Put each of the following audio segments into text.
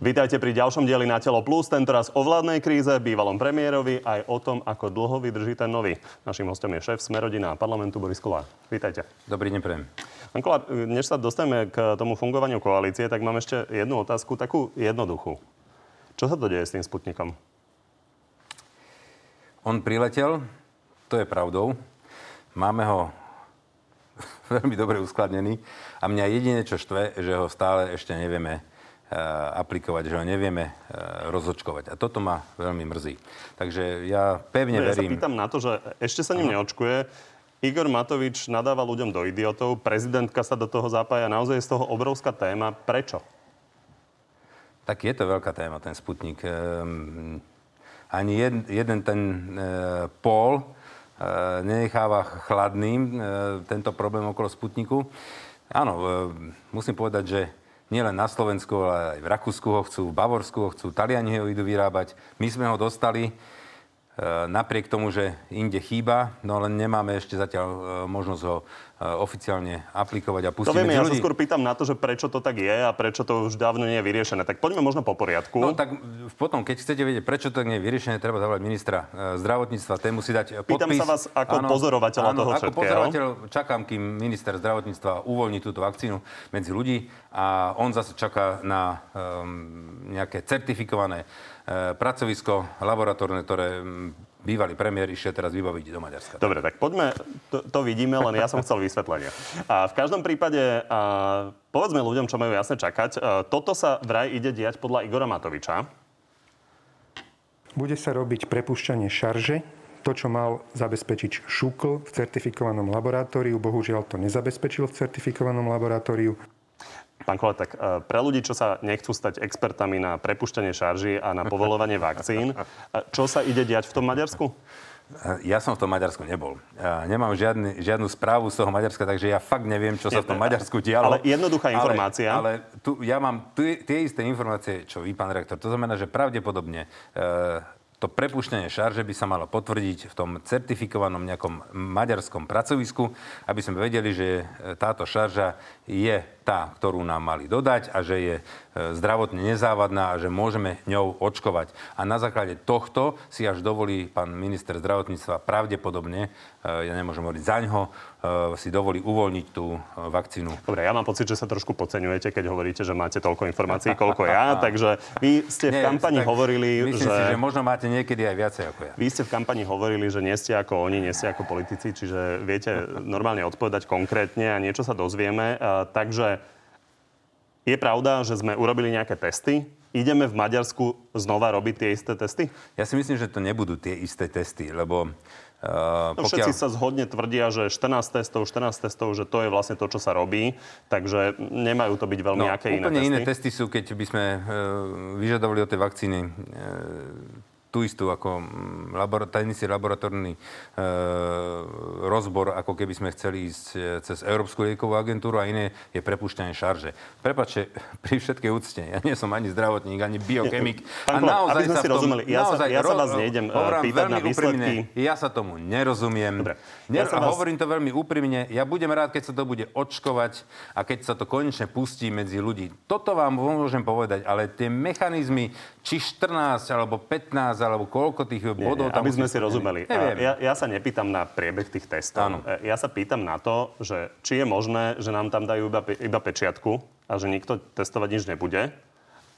Vítajte pri ďalšom dieli na Telo Plus, tentoraz o vládnej kríze, bývalom premiérovi, aj o tom, ako dlho vydrží ten nový. Našim hostom je šéf Smerodina a parlamentu Boris Kolár. Vítajte. Dobrý deň, prejem. Pán Kolár, než sa dostaneme k tomu fungovaniu koalície, tak mám ešte jednu otázku, takú jednoduchú. Čo sa to deje s tým Sputnikom? On priletel, to je pravdou. Máme ho veľmi dobre uskladnený a mňa jediné, čo štve, že ho stále ešte nevieme aplikovať, že ho nevieme eh, rozočkovať. A toto ma veľmi mrzí. Takže ja pevne no, verím... Ja sa pýtam na to, že ešte sa ním neočkuje. Igor Matovič nadáva ľuďom do idiotov, prezidentka sa do toho zapája. Naozaj je z toho obrovská téma. Prečo? Tak je to veľká téma, ten Sputnik. Ehm, ani jeden, jeden ten e, pól e, nenecháva chladným e, tento problém okolo Sputniku. Áno, e, musím povedať, že nielen na Slovensku, ale aj v Rakúsku ho chcú, v Bavorsku ho chcú, Taliani ho idú vyrábať. My sme ho dostali E, napriek tomu, že inde chýba, no len nemáme ešte zatiaľ e, možnosť ho oficiálne aplikovať a pustiť To vieme, ja ľudí. sa skôr pýtam na to, že prečo to tak je a prečo to už dávno nie je vyriešené. Tak poďme možno po poriadku. No tak potom, keď chcete vedieť, prečo to nie je vyriešené, treba zavolať ministra zdravotníctva. Ten musí dať podpis. Pýtam sa vás ako áno, pozorovateľa áno, toho ako všetkého. pozorovateľ čakám, kým minister zdravotníctva uvoľní túto vakcínu medzi ľudí a on zase čaká na um, nejaké certifikované E, pracovisko laboratórne, ktoré bývalý premiér išiel teraz vybaviť do Maďarska. Dobre, tak poďme, to, to vidíme, len ja som chcel vysvetlenie. A v každom prípade, a, povedzme ľuďom, čo majú jasne čakať, a, toto sa vraj ide diať podľa Igora Matoviča. Bude sa robiť prepušťanie šarže, to, čo mal zabezpečiť Šukl v certifikovanom laboratóriu, bohužiaľ to nezabezpečil v certifikovanom laboratóriu. Pán Kola, tak e, pre ľudí, čo sa nechcú stať expertami na prepušťanie šarží a na povolovanie vakcín, e, čo sa ide diať v tom Maďarsku? Ja som v tom Maďarsku nebol. Ja nemám žiadny, žiadnu správu z toho Maďarska, takže ja fakt neviem, čo sa v tom Maďarsku dialo. Ale jednoduchá informácia. Ale, ale tu, ja mám tu, tie isté informácie, čo vy, pán rektor. To znamená, že pravdepodobne e, to prepuštenie šarže by sa malo potvrdiť v tom certifikovanom nejakom maďarskom pracovisku, aby sme vedeli, že táto šarža je tá, ktorú nám mali dodať a že je e, zdravotne nezávadná a že môžeme ňou očkovať. A na základe tohto si až dovolí pán minister zdravotníctva pravdepodobne, e, ja nemôžem hovoriť za ňo, e, si dovolí uvoľniť tú vakcínu. Dobre, ja mám pocit, že sa trošku podceňujete, keď hovoríte, že máte toľko informácií, koľko ja. takže vy ste v kampani hovorili, myslím že... si, že možno máte niekedy aj viacej ako ja. Vy ste v kampani hovorili, že nie ste ako oni, nie ste ako politici, čiže viete normálne odpovedať konkrétne a niečo sa dozvieme. Takže je pravda, že sme urobili nejaké testy. Ideme v Maďarsku znova robiť tie isté testy? Ja si myslím, že to nebudú tie isté testy, lebo Uh, no, pokiaľ... Všetci sa zhodne tvrdia, že 14 testov, 14 testov, že to je vlastne to, čo sa robí, takže nemajú to byť veľmi no, aké iné testy. iné testy sú, keď by sme uh, vyžadovali od tej vakcíny uh, tú istú ako mm, labor, istý laboratórny e, rozbor, ako keby sme chceli ísť e, cez Európsku liekovú agentúru a iné je prepušťanie šarže. Prepačte, pri všetkej úcte, ja nie som ani zdravotník, ani biochemik. Pán a naozaj aby sme si tom, rozumeli, ja, sa, ja sa vás nejdem e, pýtať na výsledky. Úprimne, ja sa tomu nerozumiem. Dobre. Ja a vás... hovorím to veľmi úprimne. Ja budem rád, keď sa to bude očkovať a keď sa to konečne pustí medzi ľudí. Toto vám môžem povedať, ale tie mechanizmy, či 14 alebo 15 alebo koľko tých bodov nie, tam... Aby sme si rozumeli. Ja, ja sa nepýtam na priebeh tých testov. Áno. E, ja sa pýtam na to, že či je možné, že nám tam dajú iba, iba pečiatku a že nikto testovať nič nebude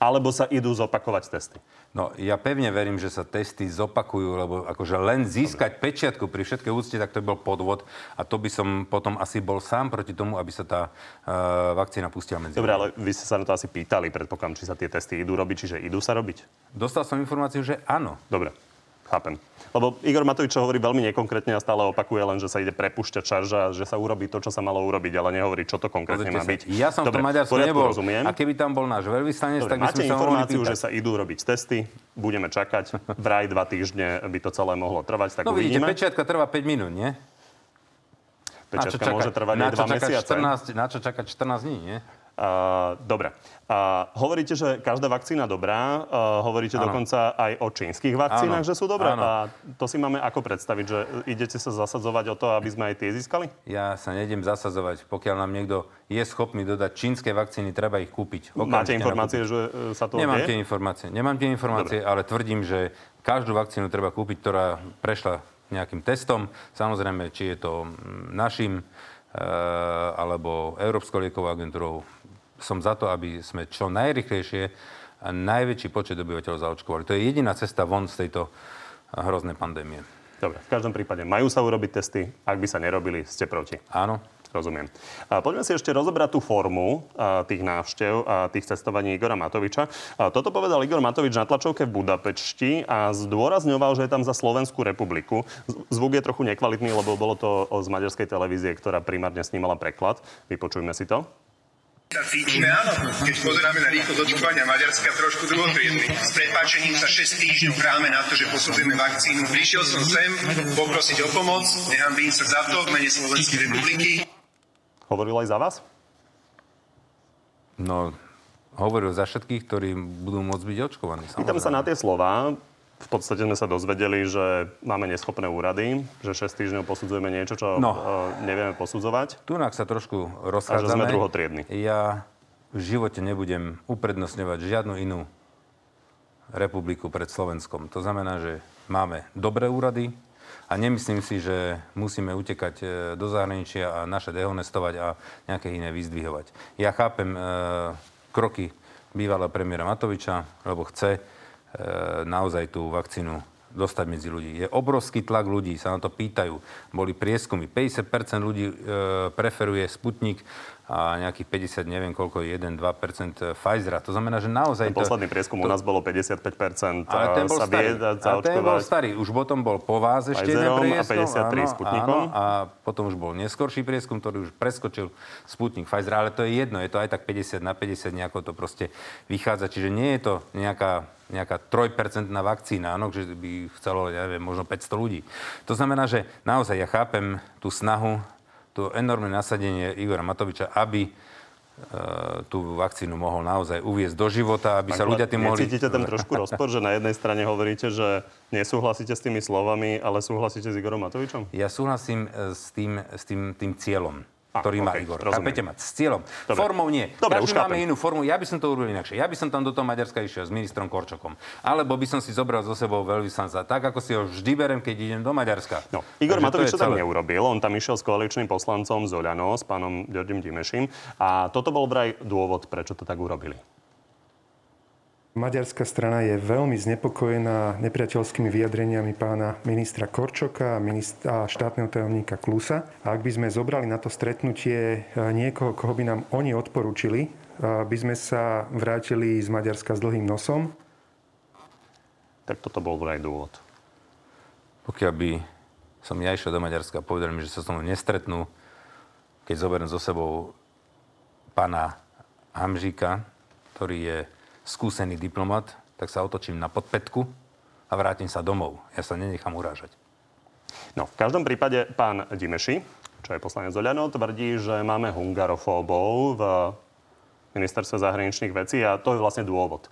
alebo sa idú zopakovať testy? No, ja pevne verím, že sa testy zopakujú, lebo akože len získať Dobre. pečiatku pri všetkej úcte, tak to by bol podvod a to by som potom asi bol sám proti tomu, aby sa tá uh, vakcína pustila medzi. Dobre, ale vy ste sa na to asi pýtali, predpokladám, či sa tie testy idú robiť, čiže idú sa robiť? Dostal som informáciu, že áno. Dobre. Chápem. Lebo Igor Matovič hovorí veľmi nekonkrétne a stále opakuje len, že sa ide prepušťať čarža, že sa urobí to, čo sa malo urobiť, ale nehovorí, čo to konkrétne má byť. Ja som Dobre, v tom Maďarsku nebol. Rozumiem. A keby tam bol náš veľvyslanec, tak by máte sme informáciu, že sa idú robiť testy, budeme čakať. Vraj dva týždne by to celé mohlo trvať. Tak no vidíte, pečiatka trvá 5 minút, nie? Pečiatka môže trvať aj 2 mesiace. 14, na čo čakať 14 dní, nie? Uh, dobre. Uh, hovoríte, že každá vakcína dobrá. Uh, hovoríte ano. dokonca aj o čínskych vakcínach, ano. že sú dobré. Ano. A to si máme ako predstaviť, že idete sa zasadzovať o to, aby sme aj tie získali? Ja sa nejdem zasadzovať. Pokiaľ nám niekto je schopný dodať čínske vakcíny, treba ich kúpiť. Okamžite Máte informácie, nakúpiť. že sa to Nemám tie informácie. Nemám tie informácie, Dobre. ale tvrdím, že každú vakcínu treba kúpiť, ktorá prešla nejakým testom. Samozrejme, či je to našim e, alebo Európskou liekovou agentúrou. Som za to, aby sme čo najrychlejšie a najväčší počet obyvateľov zaočkovali. To je jediná cesta von z tejto hroznej pandémie. Dobre, v každom prípade majú sa urobiť testy. Ak by sa nerobili, ste proti. Áno, Rozumiem. A poďme si ešte rozobrať tú formu a, tých návštev a tých cestovaní Igora Matoviča. A toto povedal Igor Matovič na tlačovke v Budapešti a zdôrazňoval, že je tam za Slovenskú republiku. Zvuk je trochu nekvalitný, lebo bolo to z maďarskej televízie, ktorá primárne snímala preklad. Vypočujme si to sa cítime, áno, keď pozeráme na rýchlosť očkovania Maďarska, trošku druhotriedny. S prepáčením sa 6 týždňov hráme na to, že posudzujeme vakcínu. Prišiel som sem poprosiť o pomoc, nehambím sa za to v mene Slovenskej republiky. Hovoril aj za vás? No, hovoril za všetkých, ktorí budú môcť byť očkovaní. Pýtam sa na tie slova. V podstate sme sa dozvedeli, že máme neschopné úrady, že 6 týždňov posudzujeme niečo, čo no. E, nevieme posudzovať. Tu sa trošku rozchádzame. A že sme druhotriedni. Ja v živote nebudem uprednostňovať žiadnu inú republiku pred Slovenskom. To znamená, že máme dobré úrady, a nemyslím si, že musíme utekať e, do zahraničia a naše dehonestovať a nejaké iné vyzdvihovať. Ja chápem e, kroky bývalého premiéra Matoviča, lebo chce naozaj tú vakcínu dostať medzi ľudí. Je obrovský tlak ľudí, sa na to pýtajú. Boli prieskumy. 50% ľudí e, preferuje Sputnik a nejakých 50, neviem koľko, 1-2% Pfizera. To znamená, že naozaj... Ten posledný prieskum to... u nás bolo 55% ale ten bol sa starý. vie ale ten bol starý. Už potom bol po vás ešte jeden prieskum. a 53 áno, Sputnikom. Áno, a potom už bol neskorší prieskum, ktorý už preskočil Sputnik Pfizer. Ale to je jedno, je to aj tak 50 na 50, nejako to proste vychádza. Čiže nie je to nejaká nejaká trojpercentná vakcína, áno, že by chcelo, ja neviem, možno 500 ľudí. To znamená, že naozaj ja chápem tú snahu to enormné nasadenie Igora Matoviča, aby e, tú vakcínu mohol naozaj uviezť do života, aby sa ľudia tým mohli... Necítite ten trošku rozpor, že na jednej strane hovoríte, že nesúhlasíte s tými slovami, ale súhlasíte s Igorom Matovičom? Ja súhlasím e, s tým, s tým, tým cieľom ktorý okay, má Igor. Rozumiem. Chápete ma? S cieľom. Dobre. Formou nie. Dobre, Každý máme inú formu. Ja by som to urobil inakšie. Ja by som tam do toho Maďarska išiel s ministrom Korčokom. Alebo by som si zobral zo sebou veľvyslanca. Tak, ako si ho vždy berem, keď idem do Maďarska. No, Igor Matovič to, to tam neurobil. On tam išiel s koaličným poslancom Zoľano, s pánom Ďorďom Dimešim. A toto bol vraj dôvod, prečo to tak urobili. Maďarská strana je veľmi znepokojená nepriateľskými vyjadreniami pána ministra Korčoka a, štátneho tajomníka Klusa. A ak by sme zobrali na to stretnutie e, niekoho, koho by nám oni odporúčili, e, by sme sa vrátili z Maďarska s dlhým nosom. Tak toto bol vraj dôvod. Pokiaľ by som ja išiel do Maďarska a povedal mi, že sa s tomu nestretnú, keď zoberiem so sebou pána Hamžíka, ktorý je skúsený diplomat, tak sa otočím na podpetku a vrátim sa domov. Ja sa nenechám urážať. No, v každom prípade pán Dimeši, čo je poslanec Oľano, tvrdí, že máme hungarofóbov v ministerstve zahraničných vecí a to je vlastne dôvod.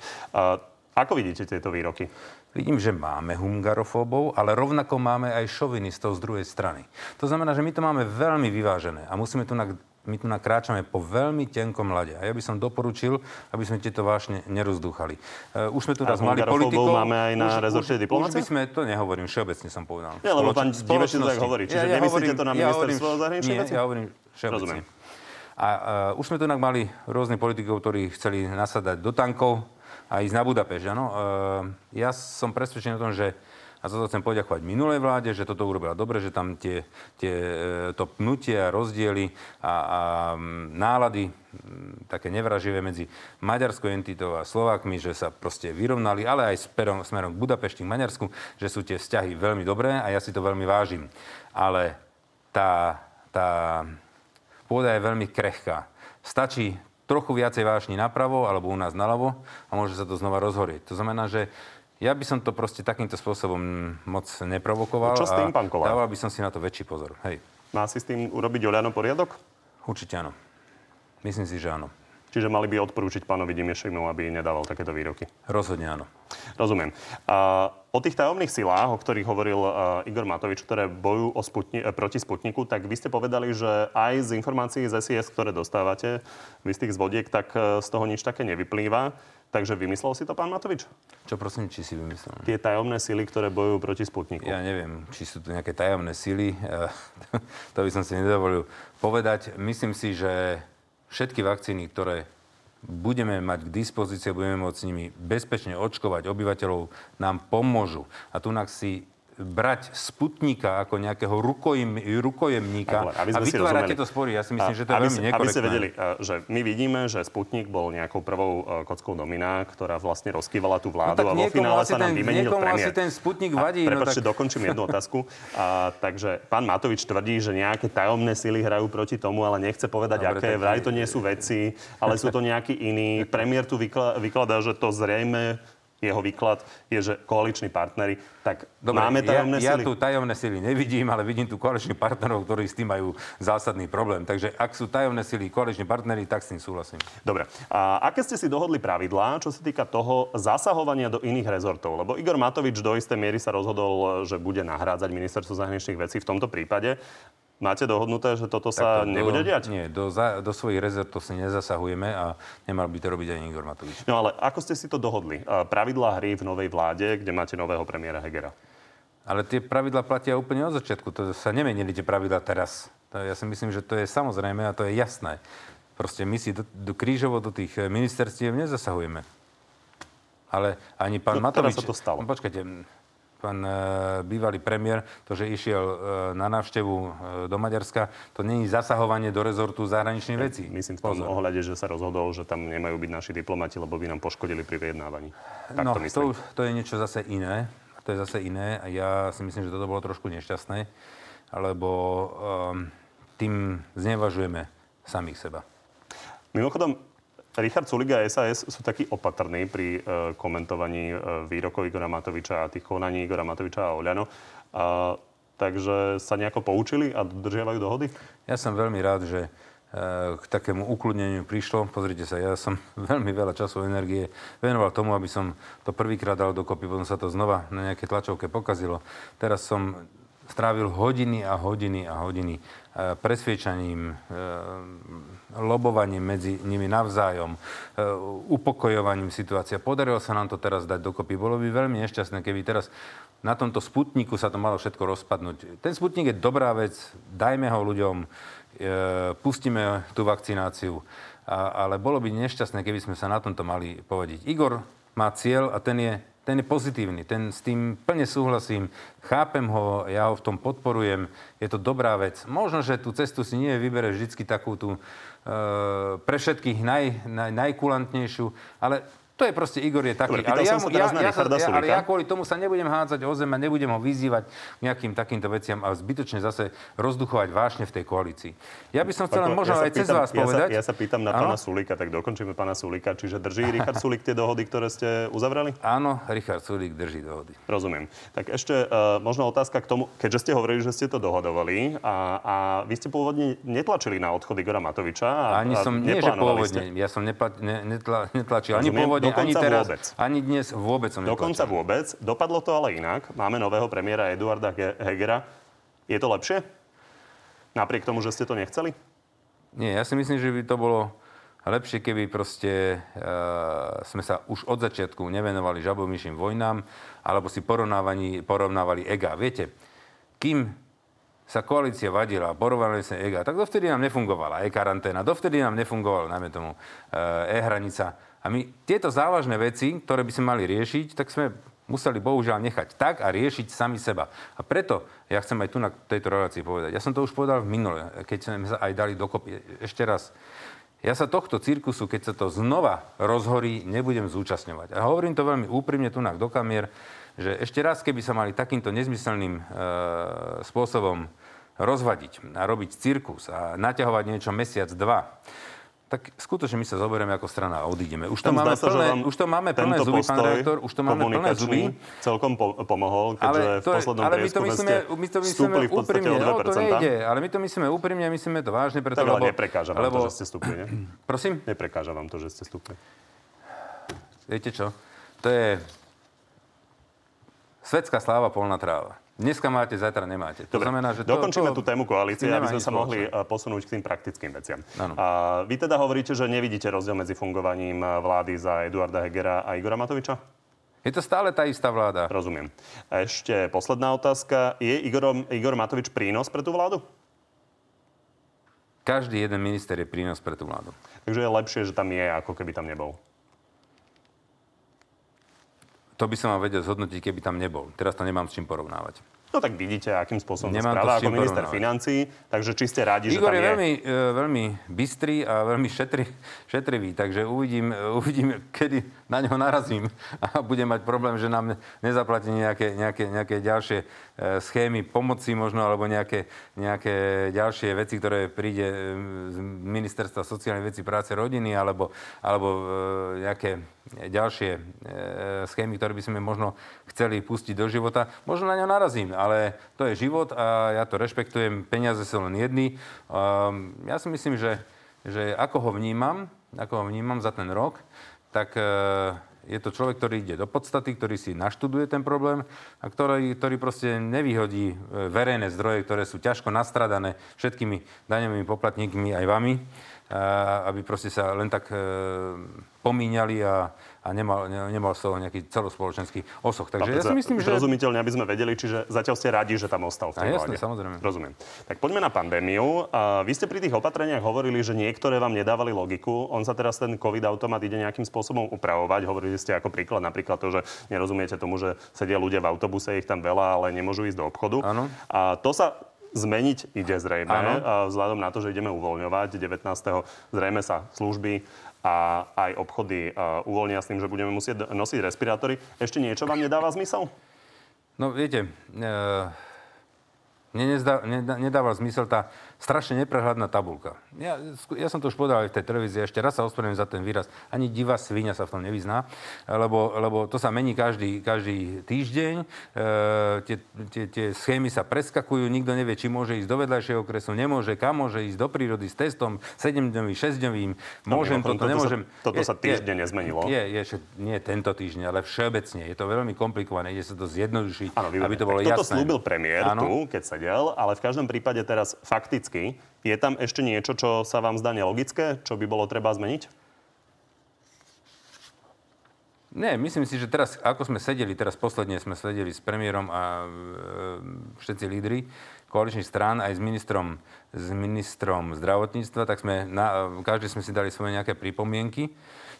Ako vidíte tieto výroky? Vidím, že máme hungarofóbov, ale rovnako máme aj šovinistov z druhej strany. To znamená, že my to máme veľmi vyvážené a musíme tu my tu nakráčame po veľmi tenkom lade. A ja by som doporučil, aby sme tieto vášne nerozdúchali. Uh, už sme tu raz mali politikov. máme aj na rezorte diplomácie? Už by sme, to nehovorím, všeobecne som povedal. Nie, lebo pán Divešin tak hovorí. Čiže ja, ja nemyslíte to na ministerstvo ja zahraničných vecí? ja hovorím všeobecne. Rozumiem. A uh, už sme tu mali rôznych politikov, ktorí chceli nasadať do tankov a ísť na Budapešť. Ano? Uh, ja som presvedčený o tom, že a za to chcem poďakovať minulej vláde, že toto urobila dobre, že tam tie, tie, e, to pnutie a rozdiely a, a nálady také nevraživé medzi maďarskou entitou a Slovákmi, že sa proste vyrovnali, ale aj smerom, smerom k Budapešti, k Maďarsku, že sú tie vzťahy veľmi dobré a ja si to veľmi vážim. Ale tá, tá pôda je veľmi krehká. Stačí trochu viacej vášni napravo alebo u nás naľavo a môže sa to znova rozhorieť. To znamená, že ja by som to proste takýmto spôsobom moc neprovokoval. Čo s tým, pán Kolár? Dával by som si na to väčší pozor. Hej. Má si s tým urobiť Oľano poriadok? Určite áno. Myslím si, že áno. Čiže mali by odporúčiť pánovi Dimišimu, aby nedával takéto výroky. Rozhodne áno. Rozumiem. Uh, o tých tajomných silách, o ktorých hovoril uh, Igor Matovič, ktoré bojujú o Sputni- eh, proti Sputniku, tak vy ste povedali, že aj z informácií z SIS, ktoré dostávate, vy z tých zvodiek, tak uh, z toho nič také nevyplýva. Takže vymyslel si to pán Matovič? Čo prosím, či si vymyslel? Tie tajomné sily, ktoré bojujú proti Sputniku. Ja neviem, či sú to nejaké tajomné sily. to by som si nedovolil povedať. Myslím si, že všetky vakcíny, ktoré budeme mať k dispozícii, budeme môcť s nimi bezpečne očkovať obyvateľov, nám pomôžu. A tu si brať Sputnika ako nejakého rukojem, rukojemníka tak, aby a vytvárať tieto spory. Ja si myslím, že to je veľmi si, nekorektné. Aby ste vedeli, že my vidíme, že Sputnik bol nejakou prvou kockou domina, ktorá vlastne rozkývala tú vládu no, a vo finále sa nám vymenil premiér. asi ten Sputnik vadí. A, no, tak... dokončím jednu otázku. A, takže pán Matovič tvrdí, že nejaké tajomné sily hrajú proti tomu, ale nechce povedať, Dobre, aké. Vraj to nie sú veci, ale sú to nejakí iní. Premiér tu vykladá, že to zrejme jeho výklad je, že koaliční partnery, tak Dobre, máme tajomné ja, sily? Ja tu tajomné sily nevidím, ale vidím tu koaličných partnerov, ktorí s tým majú zásadný problém. Takže ak sú tajomné sily koaliční partnery, tak s tým súhlasím. Dobre. A aké ste si dohodli pravidlá, čo sa týka toho zasahovania do iných rezortov? Lebo Igor Matovič do istej miery sa rozhodol, že bude nahrádzať ministerstvo zahraničných vecí v tomto prípade. Máte dohodnuté, že toto sa to, nebude diať? Nie, do, za, do svojich rezertov si nezasahujeme a nemal by to robiť ani Igor Matovič. No ale ako ste si to dohodli? Pravidlá hry v novej vláde, kde máte nového premiéra Hegera. Ale tie pravidla platia úplne od začiatku. To sa nemenili tie pravidla teraz. To, ja si myslím, že to je samozrejme a to je jasné. Proste my si do, do krížovo do tých ministerstiev nezasahujeme. Ale ani pán no, Matovič... sa to stalo. No, počkajte, pán e, bývalý premiér, to, že išiel e, na návštevu e, do Maďarska, to není zasahovanie do rezortu zahraničných vecí. Myslím v tom Pozor. ohľade, že sa rozhodol, že tam nemajú byť naši diplomati, lebo by nám poškodili pri vyjednávaní. Tak no, to, myslím. to, to je niečo zase iné. To je zase iné a ja si myslím, že toto bolo trošku nešťastné, lebo um, tým znevažujeme samých seba. Mimochodom, Richard Sulik a SAS sú takí opatrní pri e, komentovaní e, výrokov Igora Matoviča a tých konaní Igora Matoviča a Oľano. A, takže sa nejako poučili a dodržiavajú dohody? Ja som veľmi rád, že e, k takému ukludneniu prišlo. Pozrite sa, ja som veľmi veľa času a energie venoval tomu, aby som to prvýkrát dal dokopy, potom sa to znova na nejaké tlačovke pokazilo. Teraz som strávil hodiny a hodiny a hodiny presviečaním, lobovaním medzi nimi navzájom, e, upokojovaním situácia. Podarilo sa nám to teraz dať dokopy. Bolo by veľmi nešťastné, keby teraz na tomto sputniku sa to malo všetko rozpadnúť. Ten sputnik je dobrá vec, dajme ho ľuďom, e, pustíme tú vakcináciu. ale bolo by nešťastné, keby sme sa na tomto mali povediť. Igor má cieľ a ten je ten je pozitívny, ten s tým plne súhlasím, chápem ho, ja ho v tom podporujem, je to dobrá vec. Možno, že tú cestu si nie vybere vždycky takú tú e, pre všetkých naj, naj, najkulantnejšiu, ale to je proste, Igor je taký. Dobre, ale, ja, ja, ja, sa, ja, ale ja kvôli tomu sa nebudem hádzať o zem a nebudem ho vyzývať nejakým takýmto veciam a zbytočne zase rozduchovať vášne v tej koalícii. Ja by som chcel Pako, možno ja aj cez vás ja povedať. Sa, ja sa pýtam na ano? pána Sulika, tak dokončíme pána Sulika. Čiže drží Richard Sulik tie dohody, ktoré ste uzavreli? Áno, Richard Sulik drží dohody. Rozumiem. Tak ešte uh, možno otázka k tomu, keďže ste hovorili, že ste to dohodovali a, a vy ste pôvodne netlačili na odchod Igora Matoviča. A, ani som, nie, že pôvodne, ja som nepla, ne, netla, netlačil ani pôvodne, ani teraz. Vôbec. Ani dnes vôbec som Dokonca vôbec. Dopadlo to ale inak. Máme nového premiéra Eduarda Hegera. Je to lepšie? Napriek tomu, že ste to nechceli? Nie, ja si myslím, že by to bolo lepšie, keby proste e, sme sa už od začiatku nevenovali žabomyším vojnám, alebo si porovnávali, porovnávali ega. Viete, kým sa koalícia vadila porovnali sa ega, tak dovtedy nám nefungovala e-karanténa, dovtedy nám nefungovala, najmä tomu, e, e-hranica. A my tieto závažné veci, ktoré by sme mali riešiť, tak sme museli bohužiaľ nechať tak a riešiť sami seba. A preto ja chcem aj tu na tejto relácii povedať. Ja som to už povedal v minule, keď sme sa aj dali dokopy. Ešte raz. Ja sa tohto cirkusu, keď sa to znova rozhorí, nebudem zúčastňovať. A hovorím to veľmi úprimne tu na do kamier, že ešte raz, keby sa mali takýmto nezmyselným e, spôsobom rozvadiť a robiť cirkus a naťahovať niečo mesiac, dva, tak skutočne my sa zoberieme ako strana a odídeme. Už to Tam máme sa, plné, už to máme plné zuby, pán redaktor, už to máme plné zuby. celkom po- pomohol, keďže Ale, v to je, poslednom ale my to myslíme, my to myslíme v úprimne. o 2%. No, to nejde, ale my to myslíme úprimne, myslíme to vážne, preto, Tak ale lebo... neprekáža vám lebo, to, že ste stúpli, ne? Prosím? Neprekáža vám to, že ste stúpli. Viete čo? To je svetská sláva, polná tráva. Dneska máte, zajtra nemáte. To Dobre, znamená, že to, dokončíme to, tú tému koalície, aby sme sa mohli eh, posunúť k tým praktickým veciam. A vy teda hovoríte, že nevidíte rozdiel medzi fungovaním eh, vlády za Eduarda Hegera a Igora Matoviča? Je to stále tá istá vláda. Rozumiem. A ešte posledná otázka. Je Igor, Igor Matovič prínos pre tú vládu? Každý jeden minister je prínos pre tú vládu. Takže je lepšie, že tam je, ako keby tam nebol. To by som vám vedel zhodnotiť, keby tam nebol. Teraz to nemám s čím porovnávať. No tak vidíte, akým spôsobom Nemám sa správa ako minister porovnávať. financí, takže či ste rádi, že Igor tam je veľmi, e, veľmi bystrý a veľmi šetri, šetrivý, takže uvidím, e, uvidím, kedy na ňo narazím a budem mať problém, že nám nezaplatí nejaké, nejaké, nejaké ďalšie e, schémy pomoci možno, alebo nejaké, nejaké ďalšie veci, ktoré príde z Ministerstva sociálnych vecí, práce, rodiny, alebo, alebo nejaké ďalšie e, schémy, ktoré by sme možno chceli pustiť do života. Možno na ňo narazím, ale to je život a ja to rešpektujem. Peniaze sú len jedny. Um, ja si myslím, že, že ako ho vnímam, ako ho vnímam za ten rok, tak e, je to človek, ktorý ide do podstaty, ktorý si naštuduje ten problém a ktorý, ktorý proste nevyhodí e, verejné zdroje, ktoré sú ťažko nastradané všetkými daňovými poplatníkmi aj vami, aby proste sa len tak e, pomíňali a, a nemal, ne, nemal z toho nejaký celospoločenský osoch. Takže ja si myslím, že... Zrozumiteľne, aby sme vedeli, čiže zatiaľ ste radi, že tam ostal v tej vláde. samozrejme. Rozumiem. Tak poďme na pandémiu. A vy ste pri tých opatreniach hovorili, že niektoré vám nedávali logiku. On sa teraz ten COVID-automat ide nejakým spôsobom upravovať. Hovorili ste ako príklad napríklad to, že nerozumiete tomu, že sedia ľudia v autobuse, ich tam veľa, ale nemôžu ísť do obchodu. Áno. A to sa zmeniť ide zrejme, Áno. a vzhľadom na to, že ideme uvoľňovať. 19. zrejme sa služby a aj obchody a, uvoľnia s tým, že budeme musieť nosiť respirátory. Ešte niečo vám nedáva zmysel? No viete, e, mne nezdá, nedá, nedáva zmysel tá strašne neprehľadná tabulka. Ja, ja som to už povedal aj v tej televízii, ešte raz sa ospravedlňujem za ten výraz. Ani divá svinia sa v tom nevyzná, lebo, lebo to sa mení každý, každý týždeň. E, tie, tie, tie schémy sa preskakujú, nikto nevie, či môže ísť do vedľajšieho okresu, nemôže, kam môže ísť do prírody s testom 7-dňovým, 6-dňovým. Môžem mimochodom, toto, toto sa- nemôžem. toto sa Je- týždenne je- nezmenilo. Je, je, že nie tento týždeň, ale všeobecne. Je to veľmi komplikované, ide sa to zjednodušiť, výborné. aby to bolo tak toto jasné. slúbil premiér Áno. tu, keď sedel, ale v každom prípade teraz fakticky je tam ešte niečo, čo sa vám zdá nelogické, čo by bolo treba zmeniť? Nie, myslím si, že teraz, ako sme sedeli, teraz posledne sme sedeli s premiérom a e, všetci lídry koaličných strán, aj s ministrom, s ministrom zdravotníctva, tak sme, na, každý sme si dali svoje nejaké pripomienky.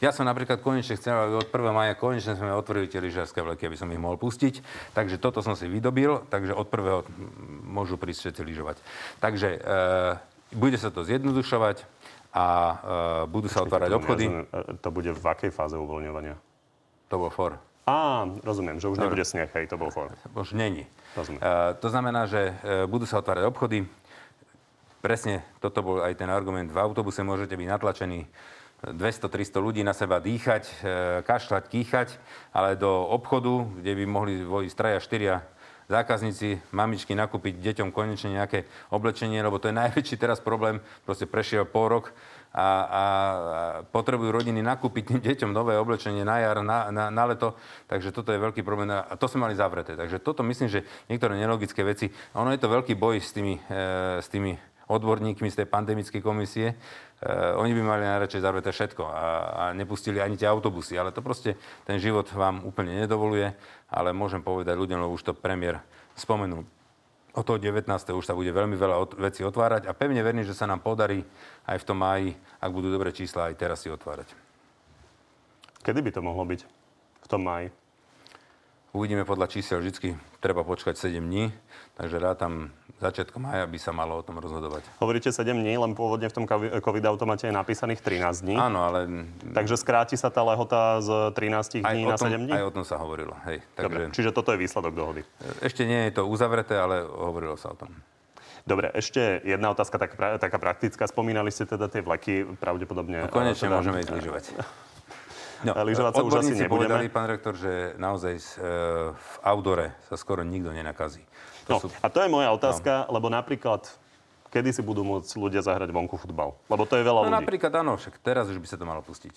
Ja som napríklad konečne chcel, aby od 1. maja konečne sme otvorili tie lyžiarske vleky, aby som ich mohol pustiť. Takže toto som si vydobil, takže od 1. môžu prísť všetci lyžovať. Takže e, bude sa to zjednodušovať a e, budú sa otvárať To obchody. nerozumiem. E, To bude v akej fáze uvoľňovania? To bol for. Á, rozumiem, že už nebude sneh, hej, to bol for. Už není. Rozumiem. Uh, to znamená, že uh, budú sa otvárať obchody. Presne toto bol aj ten argument. V autobuse môžete byť natlačení 200-300 ľudí na seba dýchať, uh, kašľať, kýchať, ale do obchodu, kde by mohli vojsť traja, štyria zákazníci, mamičky nakúpiť deťom konečne nejaké oblečenie, lebo to je najväčší teraz problém. Proste prešiel pol rok a, a, potrebujú rodiny nakúpiť tým deťom nové oblečenie na jar, na, na, na leto. Takže toto je veľký problém a to sme mali zavreté. Takže toto myslím, že niektoré nelogické veci, ono je to veľký boj s tými, e, s tými odborníkmi z tej pandemickej komisie. E, oni by mali najradšej zavreté všetko a, a nepustili ani tie autobusy. Ale to proste ten život vám úplne nedovoluje. Ale môžem povedať ľuďom, lebo už to premiér spomenul. O toho 19. už sa bude veľmi veľa ot- vecí otvárať a pevne verím, že sa nám podarí aj v tom máji, ak budú dobré čísla, aj teraz si otvárať. Kedy by to mohlo byť? V tom máji. Uvidíme podľa čísel, vždy treba počkať 7 dní, takže rátam začiatkom mája by sa malo o tom rozhodovať. Hovoríte 7 dní, len pôvodne v tom COVID-automate je napísaných 13 dní. Áno, ale Takže skráti sa tá lehota z 13 aj dní o, na tom, 7 dní? aj o tom sa hovorilo. Hej, Dobre, takže čiže toto je výsledok dohody. ešte nie je to uzavreté, ale hovorilo sa o tom. Dobre, ešte jedna otázka, taká, taká praktická. Spomínali ste teda tie vleky, pravdepodobne... No, konečne teda, môžeme ísť lyžovať. No, lyžovať sa už asi nebudeme. povedali, pán rektor, že naozaj e, v outdore sa skoro nikto nenakazí. To no, sú... A to je moja otázka, no. lebo napríklad kedy si budú môcť ľudia zahrať vonku futbal? Lebo to je veľa no, ľudí. napríklad áno, však teraz už by sa to malo pustiť.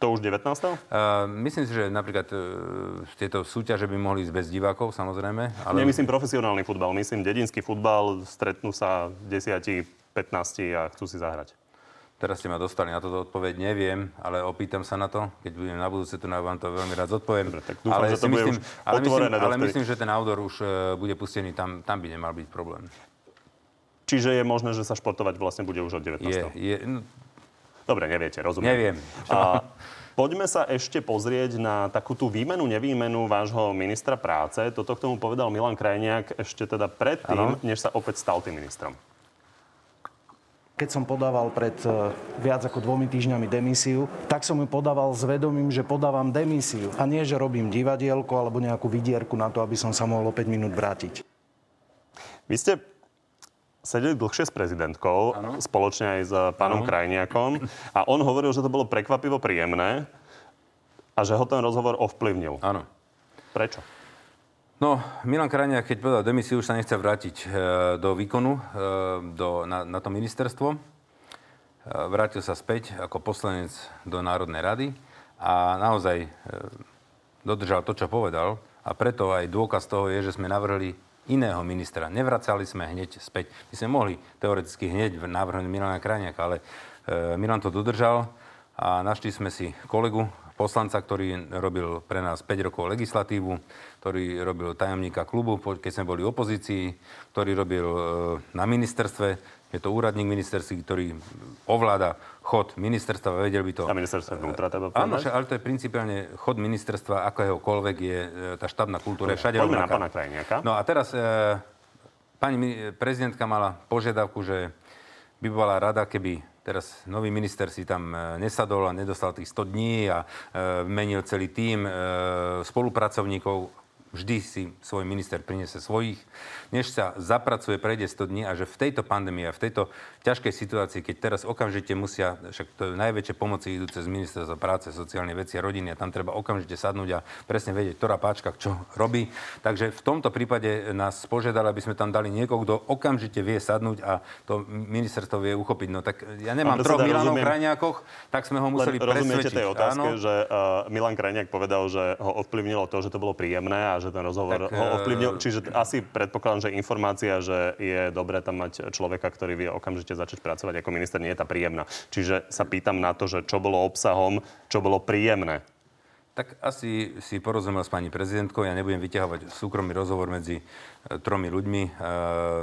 To už 19. Uh, myslím si, že napríklad uh, tieto súťaže by mohli ísť bez divákov, samozrejme. Ale... Nemyslím profesionálny futbal, myslím dedinský futbal, stretnú sa 10, 15 a chcú si zahrať. Teraz ste ma dostali na toto odpoveď, neviem, ale opýtam sa na to. Keď budem na budúce, tu vám to veľmi rád zodpoviem. Dobre, tak dúfam, ale, že to bude myslím, už ale, myslím, ale myslím, že ten outdoor už uh, bude pustený, tam, tam by nemal byť problém. Čiže je možné, že sa športovať vlastne bude už od 19. Je, je, no... Dobre, neviete, rozumiem. Neviem. A, Poďme sa ešte pozrieť na takú tú výmenu, nevýmenu vášho ministra práce. Toto k tomu povedal Milan Krajniak ešte teda predtým, ano. než sa opäť stal tým ministrom. Keď som podával pred e, viac ako dvomi týždňami demisiu, tak som ju podával s vedomím, že podávam demisiu. A nie, že robím divadielko alebo nejakú vidierku na to, aby som sa mohol o 5 minút vrátiť. Vy ste sedeli dlhšie s prezidentkou, ano. spoločne aj s pánom ano. Krajniakom. A on hovoril, že to bolo prekvapivo príjemné a že ho ten rozhovor ovplyvnil. Áno. Prečo? No, Milan Krajniak, keď povedal demisiu, už sa nechce vrátiť e, do výkonu, e, do, na, na to ministerstvo. E, vrátil sa späť ako poslanec do Národnej rady a naozaj dodržal to, čo povedal. A preto aj dôkaz toho je, že sme navrhli iného ministra. Nevracali sme hneď späť. My sme mohli teoreticky hneď navrhnúť Milana Krajniaka, ale Milan to dodržal a našli sme si kolegu, poslanca, ktorý robil pre nás 5 rokov legislatívu, ktorý robil tajomníka klubu, keď sme boli v opozícii, ktorý robil e, na ministerstve. Je to úradník ministerství, ktorý ovláda chod ministerstva, vedel by to... A ministerstva vnútra povedať? Áno, ale to je principiálne chod ministerstva, akéhokoľvek je e, tá štábna kultúra, je všade Poďme rovnaká. na pána Krajniaka. No a teraz e, pani prezidentka mala požiadavku, že by bola rada, keby teraz nový minister si tam nesadol a nedostal tých 100 dní a e, menil celý tím e, spolupracovníkov vždy si svoj minister priniesie svojich, než sa zapracuje, prejde 100 dní a že v tejto pandémii a v tejto ťažkej situácii, keď teraz okamžite musia, však to je najväčšie pomoci idú cez ministerstvo práce, sociálne veci a rodiny a tam treba okamžite sadnúť a presne vedieť, ktorá páčka čo robí. Takže v tomto prípade nás požiadali, aby sme tam dali niekoho, kto okamžite vie sadnúť a to ministerstvo vie uchopiť. No tak ja nemám troch Milanov Krajniakoch, tak sme ho museli Len presvedčiť. tej otázke, Áno. že uh, Milan Krajniak povedal, že ho ovplyvnilo to, že to bolo príjemné a že ten rozhovor tak, ho ovplyvnil. E, Čiže asi predpokladám, že informácia, že je dobré tam mať človeka, ktorý vie okamžite začať pracovať ako minister, nie je tá príjemná. Čiže sa pýtam na to, že čo bolo obsahom, čo bolo príjemné. Tak asi si porozumel s pani prezidentkou. Ja nebudem vyťahovať súkromný rozhovor medzi e, tromi ľuďmi.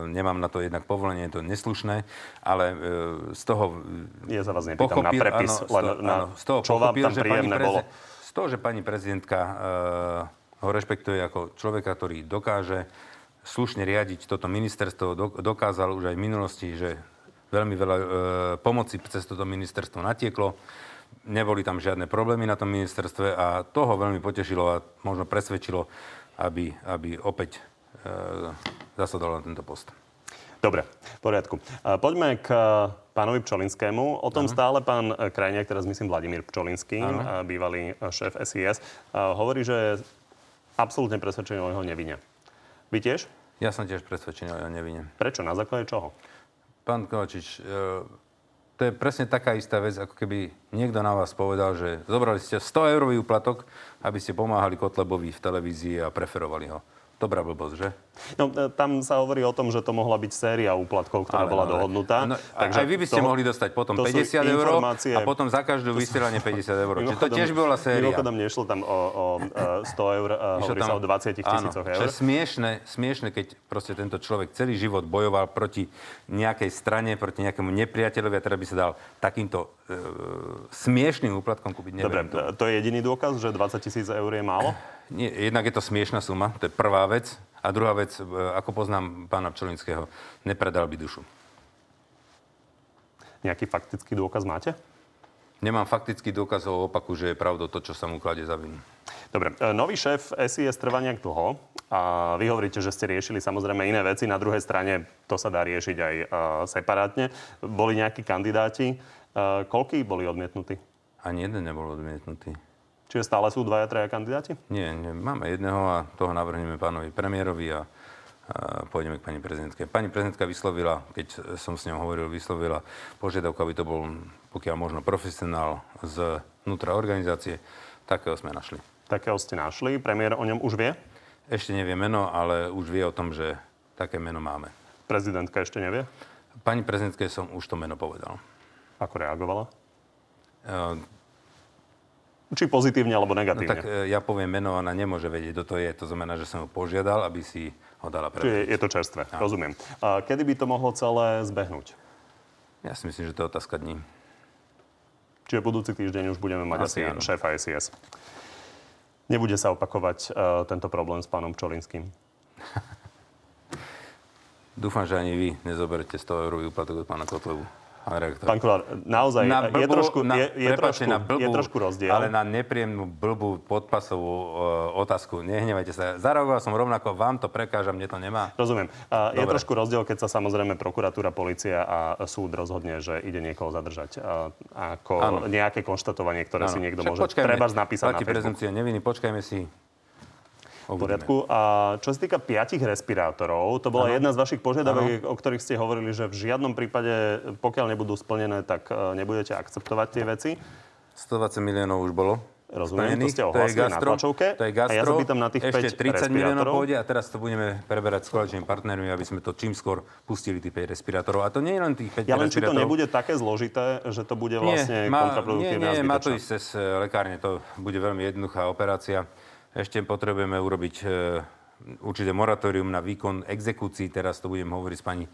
Nemám na to jednak povolenie, je to neslušné, ale z toho... Ja za vás nepýtam pochopil, na prepis, áno, len na, áno, z toho čo pochopil, vám tam príjemné prezi- bolo. Z toho, že pani prezidentka ho rešpektuje ako človeka, ktorý dokáže slušne riadiť toto ministerstvo. Dokázal už aj v minulosti, že veľmi veľa e, pomoci cez toto ministerstvo natieklo. Neboli tam žiadne problémy na tom ministerstve a to ho veľmi potešilo a možno presvedčilo, aby, aby opäť e, zasadol na tento post. Dobre, v poriadku. Poďme k e, pánovi Pčolinskému. O tom ano. stále pán Krajniak, teraz myslím Vladimír Pčolinský, ano. bývalý šéf SIS, hovorí, že absolútne presvedčený o jeho nevine. Vy tiež? Ja som tiež presvedčený o jeho nevine. Prečo? Na základe čoho? Pán Kovačič, e, to je presne taká istá vec, ako keby niekto na vás povedal, že zobrali ste 100 eurový úplatok, aby ste pomáhali Kotlebovi v televízii a preferovali ho. Dobrá blbosť, že? No, e, tam sa hovorí o tom, že to mohla byť séria úplatkov, ktorá ale, bola ale, dohodnutá. No, takže aj vy by ste to, mohli dostať potom 50 eur a potom za každú vysielanie 50 eur. Čiže to tiež bola séria. Mimochodom nešlo tam o, o 100 e, eur, hovorí tam, sa o 20 tisícoch eur. Čo je smiešne, smiešne, keď proste tento človek celý život bojoval proti nejakej strane, proti nejakému nepriateľovi a teda by sa dal takýmto e, smiešným úplatkom kúpiť. Dobre, to. to je jediný dôkaz, že 20 tisíc eur je málo? Nie, jednak je to smiešná suma, to je prvá vec. A druhá vec, e, ako poznám pána Pčolinského, nepredal by dušu. Nejaký faktický dôkaz máte? Nemám faktický dôkaz o opaku, že je pravdou to, čo sa mu kladie za vinu. Dobre, e, nový šéf SIS trvá nejak dlho A vy hovoríte, že ste riešili samozrejme iné veci. Na druhej strane to sa dá riešiť aj uh, separátne. Boli nejakí kandidáti. Koľký boli odmietnutí? Ani jeden nebol odmietnutý. Čiže stále sú dvaja, traja kandidáti? Nie, nie, máme jedného a toho navrhneme pánovi premiérovi a, a pôjdeme k pani prezidentke. Pani prezidentka vyslovila, keď som s ňou hovoril, vyslovila požiadavku, aby to bol pokiaľ možno profesionál z vnútra organizácie. Takého sme našli. Takého ste našli. Premiér o ňom už vie? Ešte nevie meno, ale už vie o tom, že také meno máme. Prezidentka ešte nevie? Pani prezidentke som už to meno povedal. Ako reagovala? Uh, či pozitívne alebo negatívne? No tak e, ja poviem meno, ona nemôže vedieť, kto to je. To znamená, že som ho požiadal, aby si ho dala pre. Čiže je to čerstvé, no. rozumiem. A kedy by to mohlo celé zbehnúť? Ja si myslím, že to je otázka dní. Čiže budúci týždeň už budeme mať asi, asi šéfa SIS. Nebude sa opakovať uh, tento problém s pánom Čolinským? Dúfam, že ani vy nezoberete 100 eurový úplatok od pána Kotlevu. Pán Kolár, naozaj na blbú, je, trošku, na, je, je, trošku, na blbú, je trošku rozdiel. Ale na nepríjemnú, blbú, podpasovú uh, otázku. Nehnevajte sa. Zareagoval som rovnako, vám to prekáža, mne to nemá. Rozumiem. Uh, je trošku rozdiel, keď sa samozrejme prokuratúra, policia a súd rozhodne, že ide niekoho zadržať. Uh, ako ano. nejaké konštatovanie, ktoré ano. si niekto Však môže treba napísať na Facebook. neviny, počkajme si v poriadku. A čo sa týka piatich respirátorov, to bola ano. jedna z vašich požiadaviek, o ktorých ste hovorili, že v žiadnom prípade, pokiaľ nebudú splnené, tak e, nebudete akceptovať tie veci. 120 miliónov už bolo. Rozumiem, to ste ohlasili na tlačovke. To je gastro. A ja sa pýtam na tých Ešte 30 miliónov pôjde a teraz to budeme preberať s koaličnými partnermi, aby sme to čím skôr pustili tých 5 respirátorov. A to nie je len tých 5 ja len, či to nebude také zložité, že to bude vlastne nie, kontraproduktívne nie, nie, má to ísť cez e, lekárne. To bude veľmi jednoduchá operácia. Ešte potrebujeme urobiť e, určite moratórium na výkon exekúcií. Teraz to budem hovoriť s pani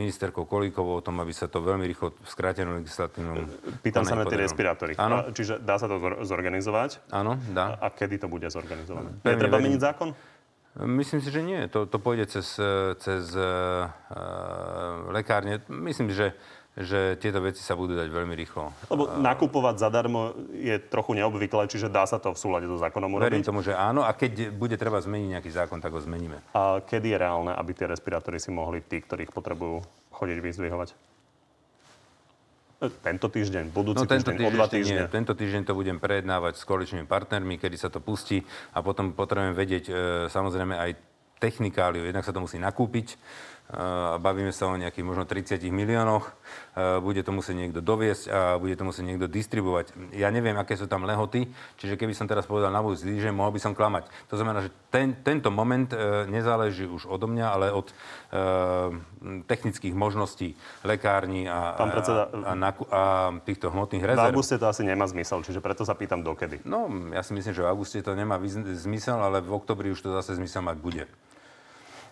ministerkou Kolíkovou o tom, aby sa to veľmi rýchlo v skrátenom legislatívnom... Pýtam sa na tie respirátory. Áno. Čiže dá sa to zorganizovať? Áno, dá. A kedy to bude zorganizované? Je treba meniť zákon? Myslím si, že nie. To, to pôjde cez, cez uh, lekárne. Myslím že že tieto veci sa budú dať veľmi rýchlo. Lebo nakupovať zadarmo je trochu neobvyklé, čiže dá sa to v súlade so zákonom urobiť? Verím tomu, že áno. A keď bude treba zmeniť nejaký zákon, tak ho zmeníme. A kedy je reálne, aby tie respirátory si mohli tí, ktorých potrebujú, chodiť vyzdvihovať? Tento týždeň, budúci no, tento týždeň, týždeň, o dva týždne? Nie, tento týždeň to budem prejednávať s koaličnými partnermi, kedy sa to pustí a potom potrebujem vedieť e, samozrejme aj technikáliu. Jednak sa to musí nakúpiť, bavíme sa o nejakých možno 30 miliónoch, bude to musieť niekto doviesť a bude to musieť niekto distribuovať. Ja neviem, aké sú tam lehoty, čiže keby som teraz povedal na budúci že mohol by som klamať. To znamená, že ten, tento moment e, nezáleží už odo mňa, ale od e, technických možností lekární a, predseda, a, a, a týchto hmotných rezerv. V auguste to asi nemá zmysel, čiže preto sa pýtam dokedy. No, ja si myslím, že v auguste to nemá zmysel, ale v oktobri už to zase zmysel mať bude.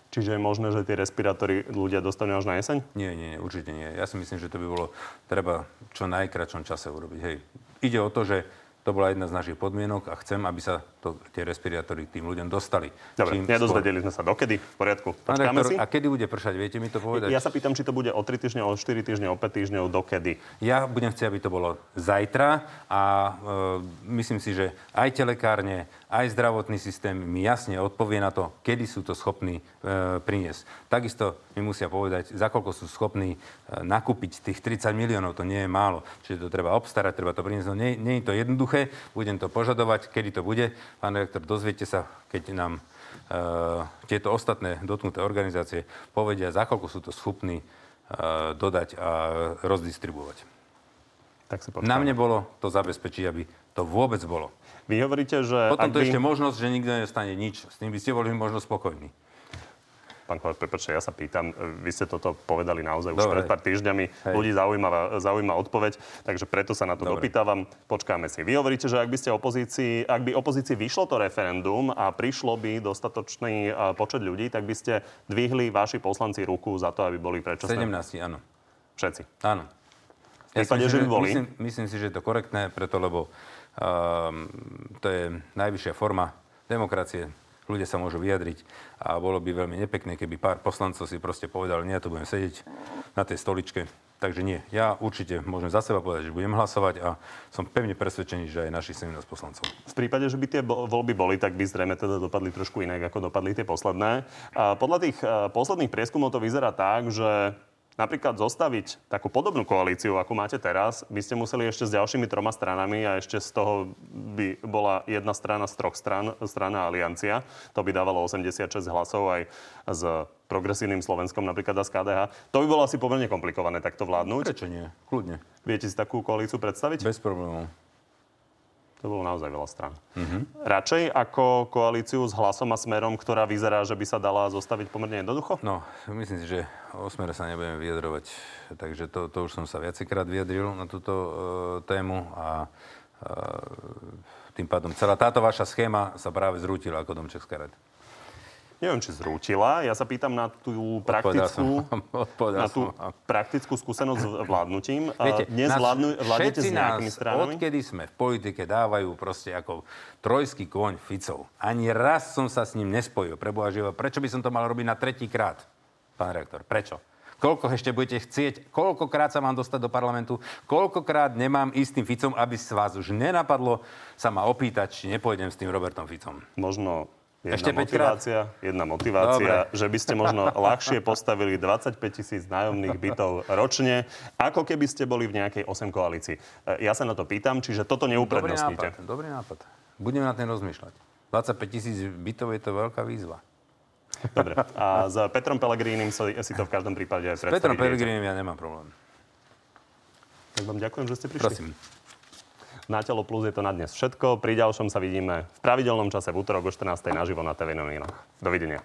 Čiže je možné, že tie respirátory ľudia dostanú až na jeseň? Nie, nie, určite nie. Ja si myslím, že to by bolo treba čo najkračom čase urobiť. Hej. Ide o to, že to bola jedna z našich podmienok a chcem, aby sa to, tie respirátory tým ľuďom dostali. Dobre, nedozvedeli sme sa dokedy. V poriadku. Počkáme si. A kedy bude pršať? Viete mi to povedať? Ja sa pýtam, či to bude o 3 týždne, o 4 týždne, o 5 týždňov, dokedy. Ja budem chcieť, aby to bolo zajtra a e, myslím si, že aj telekárne, aj zdravotný systém mi jasne odpovie na to, kedy sú to schopní e, priniesť. Takisto mi musia povedať, za koľko sú schopní e, nakúpiť tých 30 miliónov. To nie je málo. Čiže to treba obstarať, treba to priniesť. No, nie, nie je to jednoduché. Budem to požadovať, kedy to bude. Pán rektor, dozviete sa, keď nám e, tieto ostatné dotknuté organizácie povedia, za koľko sú to schopní e, dodať a rozdistribuovať. Tak si Na mne bolo to zabezpečiť, aby to vôbec bolo. Vy hovoríte, že... Potom to by... ešte možnosť, že nikto nestane nič. S tým by ste boli možno spokojní. Pán Kolár, prepáčte, ja sa pýtam, vy ste toto povedali naozaj Dobre. už pred pár týždňami. Hej. Ľudí zaujíma, zaujíma odpoveď, takže preto sa na to Dobre. dopýtavam. Počkáme si. Vy hovoríte, že ak by ste opozícii, ak by opozícii vyšlo to referendum a prišlo by dostatočný počet ľudí, tak by ste dvihli vaši poslanci ruku za to, aby boli predčasné. 17, áno. Všetci? Áno. Ja prípade, že by boli? Myslím, myslím si, že je to korektné, preto lebo um, to je najvyššia forma demokracie ľudia sa môžu vyjadriť a bolo by veľmi nepekné, keby pár poslancov si proste povedal, nie, ja tu budem sedieť na tej stoličke Takže nie, ja určite môžem za seba povedať, že budem hlasovať a som pevne presvedčený, že aj našich 17 poslancov. V prípade, že by tie voľby boli, tak by zrejme teda dopadli trošku inak, ako dopadli tie posledné. A podľa tých e, posledných prieskumov to vyzerá tak, že napríklad zostaviť takú podobnú koalíciu, ako máte teraz, by ste museli ešte s ďalšími troma stranami a ešte z toho by bola jedna strana z troch stran, strana Aliancia. To by dávalo 86 hlasov aj s progresívnym Slovenskom, napríklad a z KDH. To by bolo asi pomerne komplikované takto vládnuť. Prečo nie? Kľudne. Viete si takú koalíciu predstaviť? Bez problémov. To bolo naozaj veľa strán. Mm-hmm. Radšej ako koalíciu s hlasom a smerom, ktorá vyzerá, že by sa dala zostaviť pomerne jednoducho? No, myslím si, že o smere sa nebudeme vyjadrovať. Takže to, to už som sa viacekrát vyjadril na túto e, tému a e, tým pádom celá táto vaša schéma sa práve zrútila ako Dom Česká rada. Neviem, či zrútila. Ja sa pýtam na tú praktickú, Odpovedal na tú som praktickú skúsenosť s vládnutím. Viete, Dnes nás vládnu, vládnete s nejakými stranami? odkedy sme v politike, dávajú proste ako trojský koň Ficov. Ani raz som sa s ním nespojil. Preboha živa, prečo by som to mal robiť na tretí krát, pán rektor? Prečo? Koľko ešte budete chcieť, koľkokrát sa mám dostať do parlamentu, koľkokrát nemám ísť tým Ficom, aby sa vás už nenapadlo sa ma opýtať, či nepôjdem s tým Robertom Ficom. Možno jedna Ešte motivácia, jedna motivácia, Dobre. že by ste možno ľahšie postavili 25 tisíc nájomných bytov ročne, ako keby ste boli v nejakej 8 koalícii. E, Ja sa na to pýtam, čiže toto Dobrý neuprednostníte. nápad, dobrý nápad. Budeme na ten rozmýšľať. 25 tisíc bytov je to veľká výzva. Dobre. A s Petrom Pelegrínim si, si to v každom prípade S predstaviť Petrom viete. Pelegrinim ja nemám problém. Tak vám ďakujem, že ste prišli. Prosím. Na Telo Plus je to na dnes všetko. Pri ďalšom sa vidíme v pravidelnom čase v útorok o 14. naživo na TV novinách. Dovidenia.